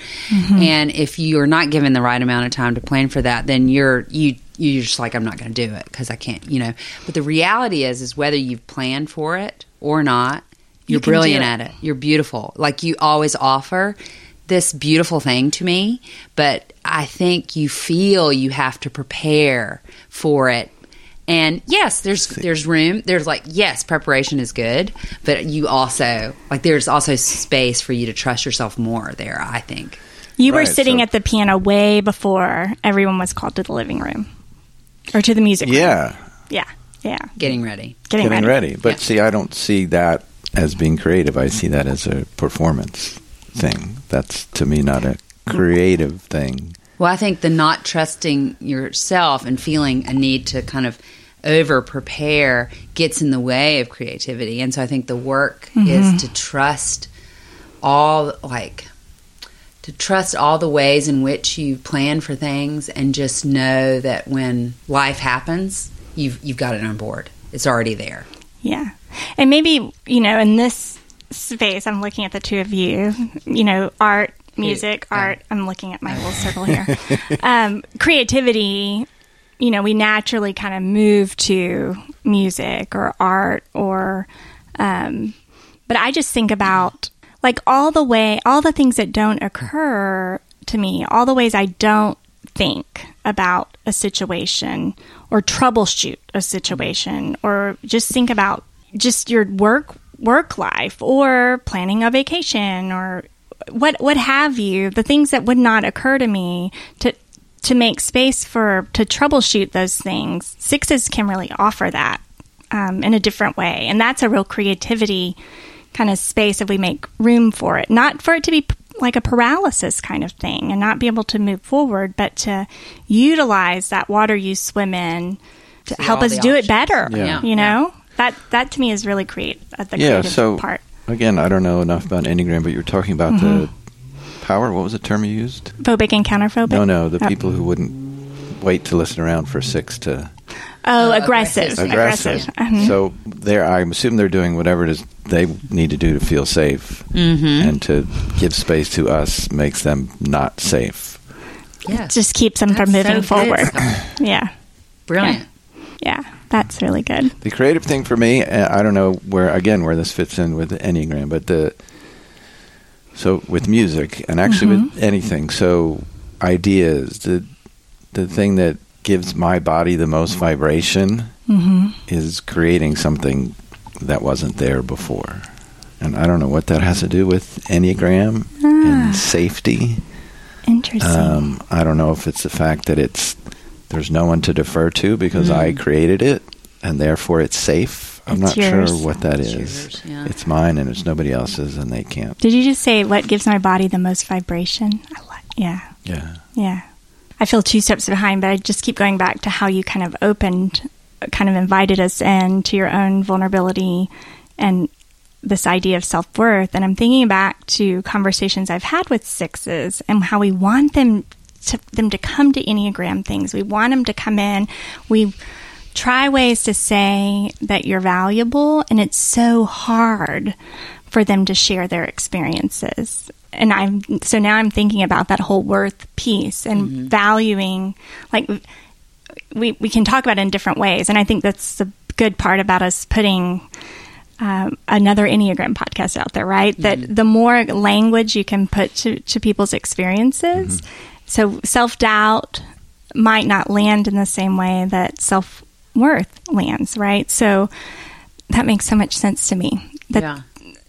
And if you're not given the right amount of time to plan for that, then you're you you're just like I'm not going to do it because I can't, you know. But the reality is, is whether you've planned for it or not, you're can do brilliant it. at it. You're beautiful. Like you always offer this beautiful thing to me, but I think you feel you have to prepare for it. And yes, there's there's room. There's like yes, preparation is good, but you also like there's also space for you to trust yourself more there, I think. You were sitting so- at the piano way before everyone was called to the living room. or to the music. room. Yeah, yeah, yeah. Getting ready. Getting, getting ready. ready. But Yeah. see, I don't see that as being creative. I see that as a performance thing. That's to me not a creative thing. Well, I think the not trusting yourself and feeling a need to kind of over prepare gets in the way of creativity. And so I think the work mm-hmm. is to trust all, like, to trust all the ways in which you plan for things and just know that when life happens, you've, you've got it on board. It's already there. Yeah. And maybe, you know, in this space, I'm looking at the two of you, you know, art, music, Yeah. art. I'm looking at my little circle here. um, creativity, you know, we naturally kind of move to music or art or, um, but I just think about like all the way, all the things that don't occur to me, all the ways I don't think about a situation or troubleshoot a situation or just think about just your work work life or planning a vacation or what what have you the things that would not occur to me to to make space for to troubleshoot those things. Sixes can really offer that um, in a different way. And that's a real creativity kind of space if we make room for it. Not for it to be p- like a paralysis kind of thing and not be able to move forward but to utilize that water you swim in to See help us the do it better Yeah. you know that that to me is really create uh, the Yeah, creative so part again, I don't know enough about Enneagram, but you're talking about Mm-hmm. the power. What was the term you used? phobic and counterphobic No, no, the Oh. people who wouldn't wait to listen around for six to oh Uh, aggressive aggressive. aggressive. Mhm. So they're, I'm assuming they're doing whatever it is they need to do to feel safe, Mm-hmm. and to give space to us makes them not safe. Yeah. just keeps them from moving so forward yeah Brilliant. yeah that's really good The creative thing for me, uh, I don't know where again where this fits in with Enneagram, but the so with music and actually Mm-hmm. with anything, so ideas, the the thing that gives my body the most vibration mm-hmm. is creating something that wasn't there before. And I don't know what that has to do with Enneagram Ah. and safety. interesting Um, I don't know if it's the fact that it's there's no one to defer to because I mm. created it and therefore it's safe. I'm It's not yours. sure what that It's is. yours, yeah. It's mine and it's nobody else's and they can't. did you just say what gives my body the most vibration I like yeah Yeah. Yeah. I feel two steps behind, but I just keep going back to how you kind of opened, kind of invited us in to your own vulnerability and this idea of self worth. And I'm thinking back to conversations I've had with sixes and how we want them to them to come to Enneagram things. We want them to come in. We try ways to say that you're valuable, and it's so hard for them to share their experiences. And I'm so now I'm thinking about that whole worth piece and mm-hmm. valuing like we we can talk about it in different ways, and I think that's the good part about us putting um, another Enneagram podcast out there, right? That mm-hmm. the more language you can put to, to people's experiences, mm-hmm. So self doubt might not land in the same way that self worth lands, right? So that makes so much sense to me. That Yeah.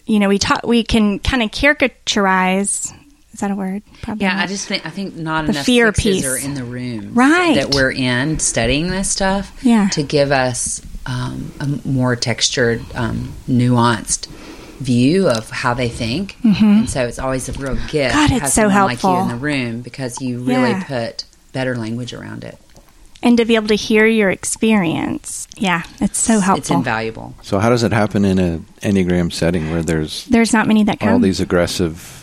you know, we talk, we can kind of caricaturize. Is that a word? Probably. Yeah, not. I just think I think not The enough fear piece. are in the room, Right. That we're in studying this stuff, Yeah. to give us um, a more textured, um, nuanced view of how they think, and so it's always a real gift Mm-hmm. God, to it's have so someone like you in the room because you really Yeah. put better language around it. and to be able to hear your experience. Yeah, it's so helpful. It's helpful. invaluable. So how does it happen in a Enneagram setting where there's There's not many that come. all these aggressive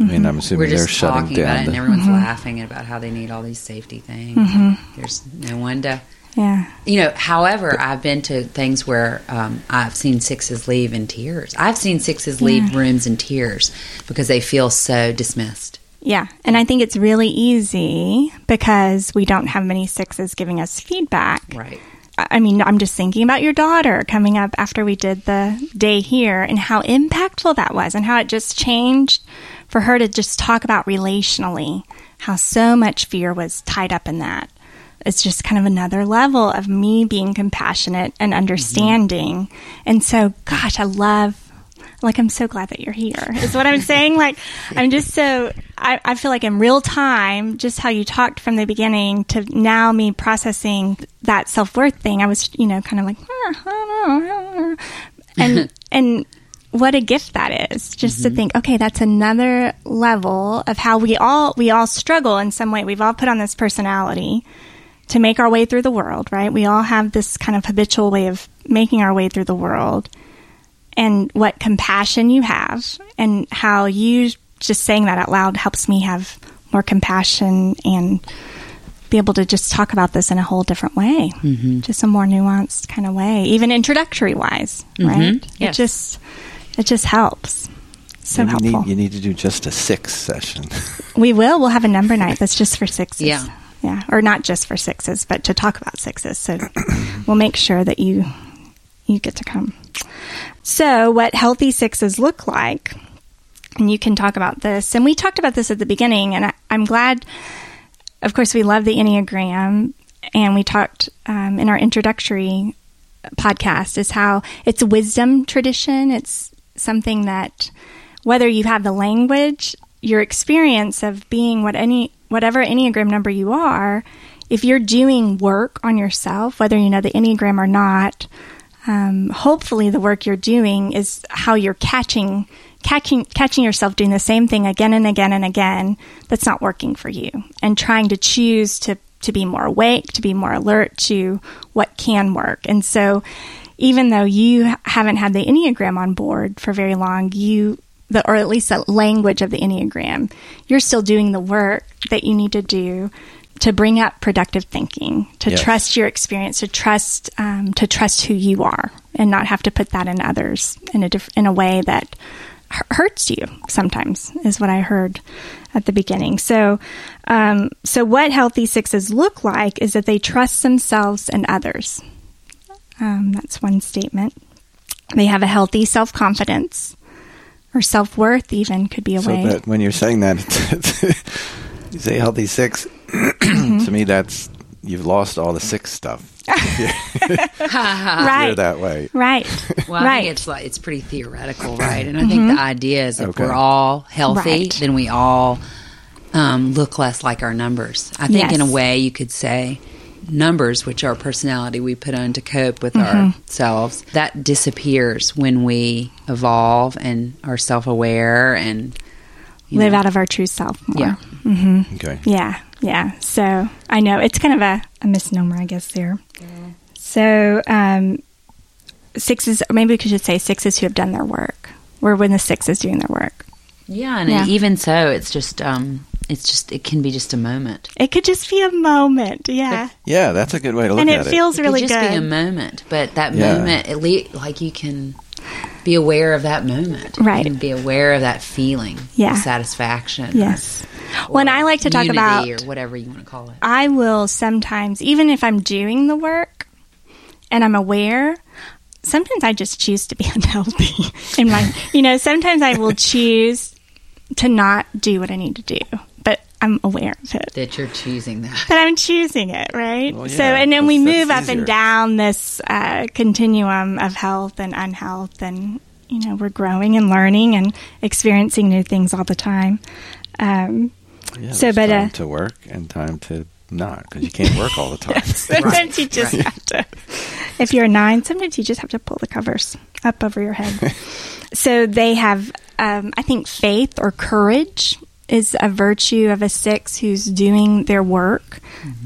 I mean, I'm assuming We're they're just shutting talking about down it, and everyone's Mm-hmm. laughing about how they need all these safety things. There's no one to yeah. You know, however, I've been to things where um, I've seen sixes leave in tears. I've seen sixes leave rooms in tears because they feel so dismissed. Yeah, and I think it's really easy because we don't have many sixes giving us feedback. Right. I I mean, I'm just thinking about your daughter coming up after we did the day here and how impactful that was and how it just changed for her to just talk about relationally, how so much fear was tied up in that. It's just kind of another level of me being compassionate and understanding. And so, gosh, I love like I'm so glad that you're here. Is what I'm saying. Like I'm just so I, I feel like in real time, just how you talked from the beginning to now me processing that self worth thing. I was you know kind of like "Ah, and and what a gift that is just to think okay that's another level of how we all we all struggle in some way we've all put on this personality to make our way through the world right? We all have this kind of habitual way of making our way through the world and what compassion you have and how you just saying that out loud helps me have more compassion and be able to just talk about this in a whole different way. Mm-hmm. Just a more nuanced kind of way even introductory wise mm-hmm. right? Yes. it just it just helps. So Maybe you helpful. need, you need to do just a six session. we will. We'll have a number night that's just for sixes. Yeah. Yeah or not just for sixes but to talk about sixes. So we'll make sure that you you get to come. So what healthy sixes look like and you can talk about this and we talked about this at the beginning and I, i'm glad of course we love the enneagram and we talked um, in our introductory podcast is how it's a wisdom tradition. It's something that whether you have the language your experience of being what any whatever enneagram number you are if you're doing work on yourself whether you know the enneagram or not um, hopefully the work you're doing is how you're catching catching catching yourself doing the same thing again and again and again that's not working for you and trying to choose to to be more awake to be more alert to what can work. And so even though you haven't had the enneagram on board for very long you the or at least the language of the enneagram you're still doing the work that you need to do to bring up productive thinking to Yes. trust your experience to trust um, to trust who you are and not have to put that in others in a diff- in a way that hurts you sometimes is what I heard at the beginning. So um, so what healthy sixes look like is that they trust themselves and others. Um, that's one statement. They have a healthy self confidence or self worth, even could be a so way. that when you're saying that, you say healthy six. Mm-hmm. to me, that's you've lost all the six stuff. right. You're that way. Right. Well, I right. think it's like it's pretty theoretical, right? And I think the idea is if Okay. we're all healthy, Right. then we all um, look less like our numbers. I think in a way you could say numbers, which are personality we put on to cope with Mm-hmm. ourselves, that disappears when we evolve and are self-aware and Live know, out of our true self more. Yeah. Mm-hmm. Okay. Yeah, yeah. So I know it's kind of a, a misnomer, I guess, there. So um, sixes, maybe we could just say sixes who have done their work. We're when the six is doing their work. Yeah, and Yeah. even so, it's just um, it's just it can be just a moment. It could just be a moment. Yeah. Yeah, that's a good way to look and at it And it. feels It really could just good. be a moment, but that Yeah. moment, at least, like you can be aware of that moment, Right. And be aware of that feeling, Yeah. of satisfaction, yes. or When I like to talk about or whatever you want to call it. I will sometimes, even if I'm doing the work and I'm aware, sometimes I just choose to be unhealthy. In my, you know, sometimes I will choose to not do what I need to do, but I'm aware of it. That you're choosing that. But I'm choosing it, right? Well, so, and then we move that's up and down this uh, continuum of health and unhealth, and you know, we're growing and learning and experiencing new things all the time. Um, Yeah, So, but, time uh, to work and time to not because you can't work all the time. Sometimes you just have to. If you're nine, sometimes you just have to pull the covers up over your head. so they have, um, I think, faith or courage is a virtue of a six who's doing their work.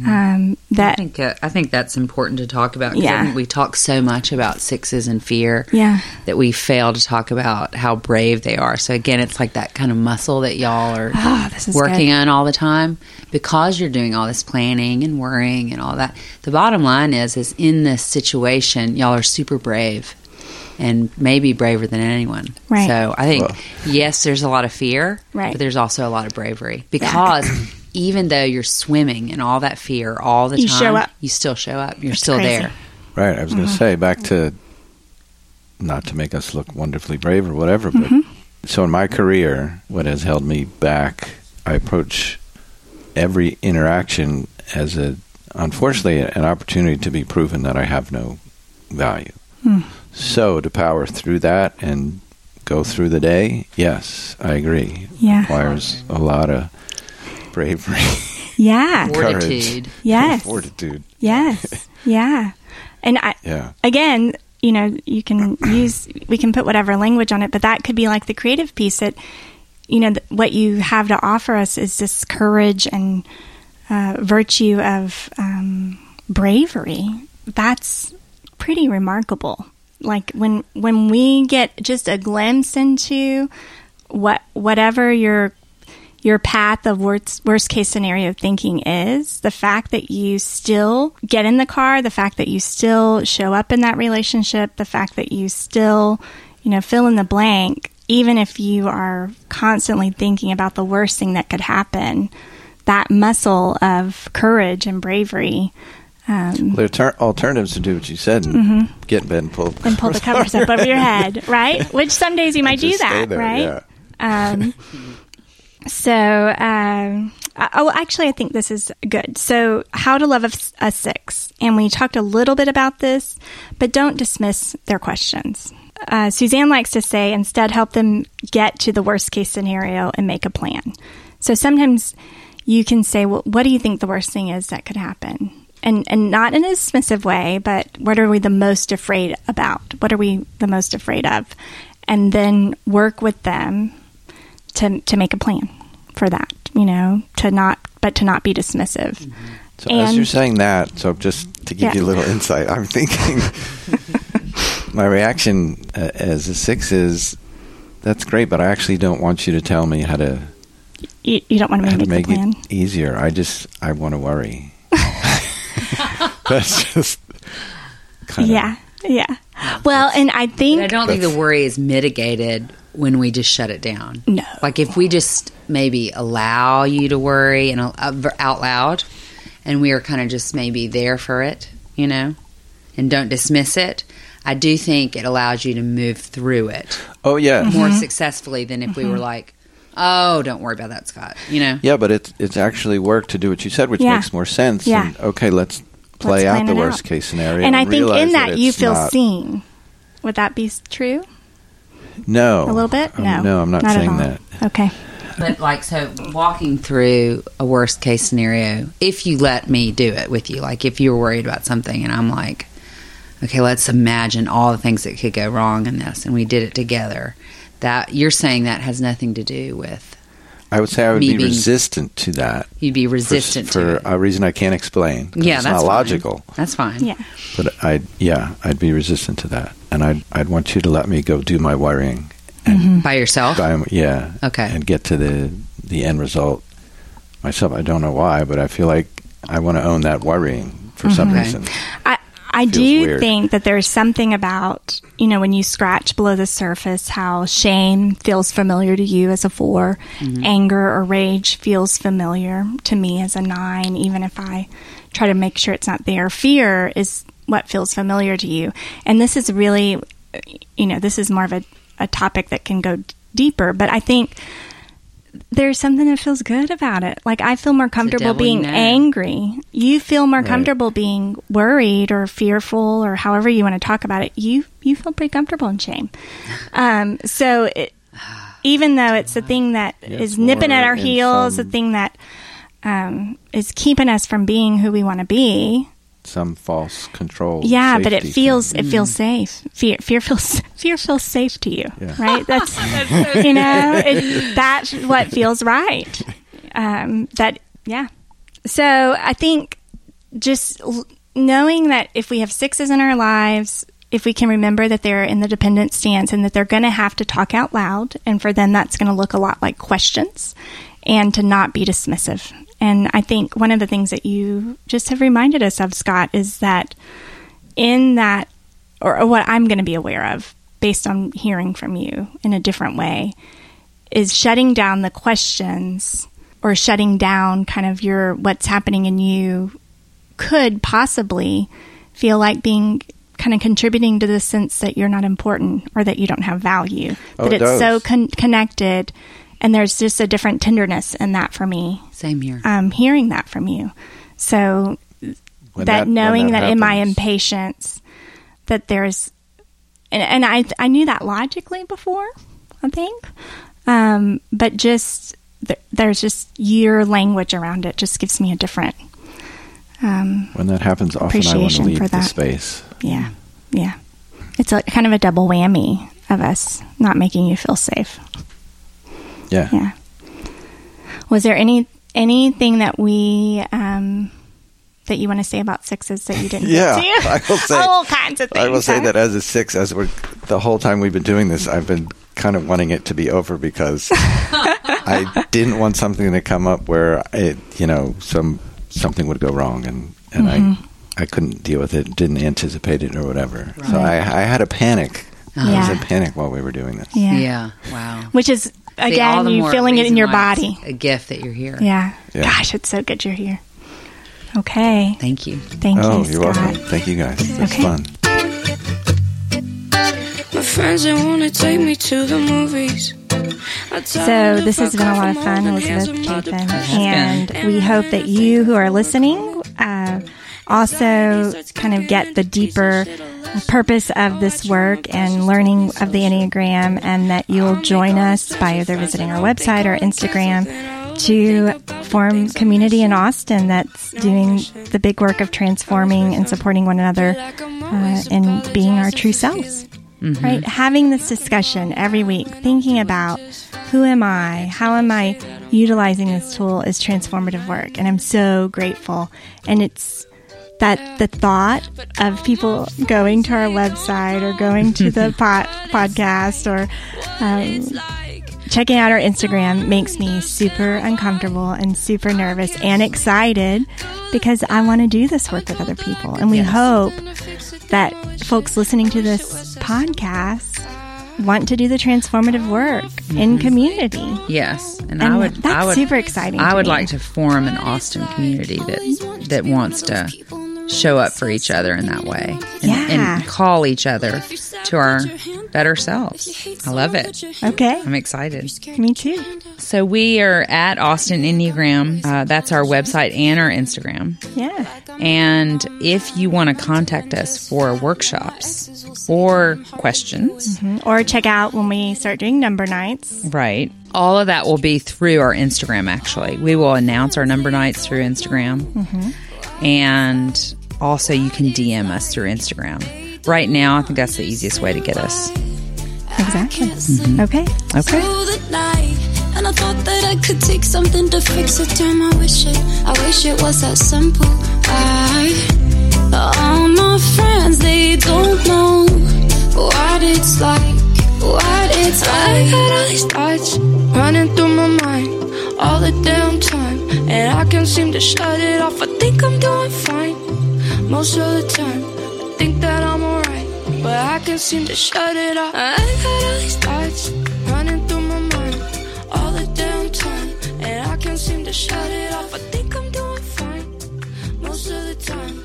Um, I that think uh, I think that's important to talk about. Yeah. We talk so much about sixes and fear. Yeah. that we fail to talk about how brave they are. So again, it's like that kind of muscle that y'all are this is working good. on all the time because you're doing all this planning and worrying and all that. The bottom line is, is in this situation, y'all are super brave and maybe braver than anyone. Right. So I think Well- yes, there's a lot of fear, Right. but there's also a lot of bravery because. Even though you're swimming in all that fear all the You time, show up. you still show up. You're That's still crazy. there. Right. I was going to mm-hmm. say back to not to make us look wonderfully brave or whatever, but mm-hmm. so in my career, what has held me back, I approach every interaction as a unfortunately an opportunity to be proven that I have no value. Hmm. So to power through that and go through the day, yes, I agree. Yeah. Requires a lot of bravery, Yeah. Fortitude. Yes. fortitude. Yes. Yeah. And I, Yeah. again, you know, you can use, we can put whatever language on it, but that could be like the creative piece that, you know, th- what you have to offer us is this courage and uh, virtue of um, bravery. That's pretty remarkable. Like when when we get just a glimpse into what whatever your your path of worst, worst case scenario thinking is, the fact that you still get in the car, the fact that you still show up in that relationship, the fact that you still, you know, fill in the blank, even if you are constantly thinking about the worst thing that could happen, that muscle of courage and bravery. Um, There are ter- alternatives to do what you said and get in bed and pull, Mm-hmm. and pull the covers up over your head, right? Which some days you might do that, there, right? yeah. Um, so, um, I- oh, actually, I think this is good. So, how to love a six, and we talked a little bit about this, but don't dismiss their questions. Uh, Suzanne likes to say, instead, help them get to the worst case scenario and make a plan. So sometimes you can say, well, what do you think the worst thing is that could happen? And, and not in a dismissive way, but what are we the most afraid about? What are we the most afraid of? And then work with them to, to make a plan for that, you know, to not, but to not be dismissive. So as you're saying that, so just to give Yeah. you a little insight, I'm thinking my reaction uh, as a six is that's great, but I actually don't want you to tell me how to You, you don't want to make, to make plan. it easier. I just I want to worry. that's just kind Yeah. Yeah. Well, and I think But I don't think the worry is mitigated when we just shut it down. No. Like if we just maybe allow you to worry and uh, out loud, and we are kind of just maybe there for it, you know, and don't dismiss it. I do think it allows you to move through it Oh yeah, more successfully than if we were like, "Oh, don't worry about that, Scott." You know. yeah, but it's it's actually work to do what you said, which Yeah. makes more sense. Yeah. And, okay, let's play Let's out plan the it worst out. case scenario. and I think realize in that, you it's feel not- seen. Would that be s- true? No, A little bit? Um, No. no, I'm not, at saying all. that. Okay. But like so walking through a worst case scenario, if you let me do it with you, like if you were worried about something and I'm like, okay, let's imagine all the things that could go wrong in this and we did it together. That you're saying that has nothing to do with I would say I would be being- resistant to that. you'd be resistant for, to it. a reason I can't explain. yeah, it's that's not fine. logical. That's fine. Yeah. But I, yeah, I'd be resistant to that, and I'd I'd want you to let me go do my worrying. Mm-hmm. By yourself? By, yeah. Okay. And get to the the end result myself. I don't know why, but I feel like I want to own that worrying for some mm-hmm. Okay. reason. I do weird. think that there's something about you know when you scratch below the surface how shame feels familiar to you as a 4 mm-hmm. anger or rage feels familiar to me as a nine, even if I try to make sure it's not there. Fear is what feels familiar to you, and this is really you know this is more of a, a topic that can go d- deeper, but I think. There's something that feels good about it. Like I feel more comfortable being angry. You feel more Right. comfortable being worried or fearful or however you want to talk about it. You you feel pretty comfortable in shame. Um, so it, even though it's the thing that is Yeah, it's nipping at our heels, the some- thing that um, is keeping us from being who we want to be. Some false control. Yeah, but it feels thing. it feels safe. Fear fear feels fear feels safe to you, Yeah. right? That's you know it, that's what feels right. Um, that yeah. So I think just l- knowing that if we have sixes in our lives, if we can remember that they're in the dependent stance and that they're going to have to talk out loud, and for them that's going to look a lot like questions, and to not be dismissive. And I think one of the things that you just have reminded us of, Scott, is that in that, or, what I'm going to be aware of based on hearing from you in a different way, is shutting down the questions or shutting down kind of your what's happening in you could possibly feel like being kind of contributing to the sense that you're not important or that you don't have value. Oh, that it it's so con- connected, and there's just a different tenderness in that for me. Same here. Um, hearing that from you, so When that, knowing that, in my impatience, that there's, and, and I I knew that logically before, I think. Um, but just th- there's just your language around it just gives me a different. Um, When that happens, often I want to leave for the that. space. yeah, yeah. It's a kind of a double whammy of us not making you feel safe. Yeah. Yeah. Was there any anything that we um, that you want to say about sixes that you didn't Yeah, get to? I will say- all kinds of things. I will say huh? that as a six, as we're the whole time we've been doing this, I've been kind of wanting it to be over because I didn't want something to come up where it, you know, some something would go wrong, and and Mm-hmm. I I couldn't deal with it, didn't anticipate it or whatever. So I I had a panic. I was Yeah. in panic while we were doing this. Yeah. Yeah. Wow. Which is See, all again you more feeling it in your why it's body. A gift that you're here. Yeah. Yeah. Gosh, it's so good you're here. Okay. Thank you. Thank Oh, you, you're Scott. welcome. Thank you guys. It's Okay. fun. My friends they wanna take me to the movies. So this has been a lot of fun, Elizabeth I'm about to Chapin, and we hope that you who are listening uh, also kind of get the deeper purpose of this work and learning of the Enneagram, and that you'll join us by either visiting our website or Instagram to form community in Austin that's doing the big work of transforming and supporting one another uh, and being our true selves. Right? Having this discussion every week, thinking about who am I? How am I utilizing this tool is transformative work. And I'm so grateful. And it's that the thought of people going to our website or going to the pod, podcast or um, checking out our Instagram makes me super uncomfortable and super nervous and excited because I want to do this work with other people. And we hope that folks listening to this podcast want to do the transformative work in community. Yes, and, And I would. that's I would, super exciting I to would me. like to form an Austin community that that wants to show up for each other in that way, and, Yeah. and call each other to our better selves. I love it. Okay. I'm excited. Me too. So we are at Austin Enneagram. Uh, that's our website and our Instagram. Yeah. And if you want to contact us for workshops or questions, Or check out when we start doing number nights. right, all of that will be through our Instagram, actually. We will announce our number nights through Instagram. And also, you can DM us through Instagram. Right now, I think that's the easiest way to get us. Exactly. Mm-hmm. Okay. Okay. through the night. And I thought that I could take something to fix it. Damn, I wish it, I wish it was that simple. I, all my friends, they don't know what it's like, what it's like. I got all these thoughts running through my mind all the damn time. And I can't seem to shut it off. I think I'm doing fine most of the time. I think that I'm alright, but I can't seem to shut it off. I got all these thoughts running through my mind all the damn time, and I can't seem to shut it off. I think I'm doing fine most of the time.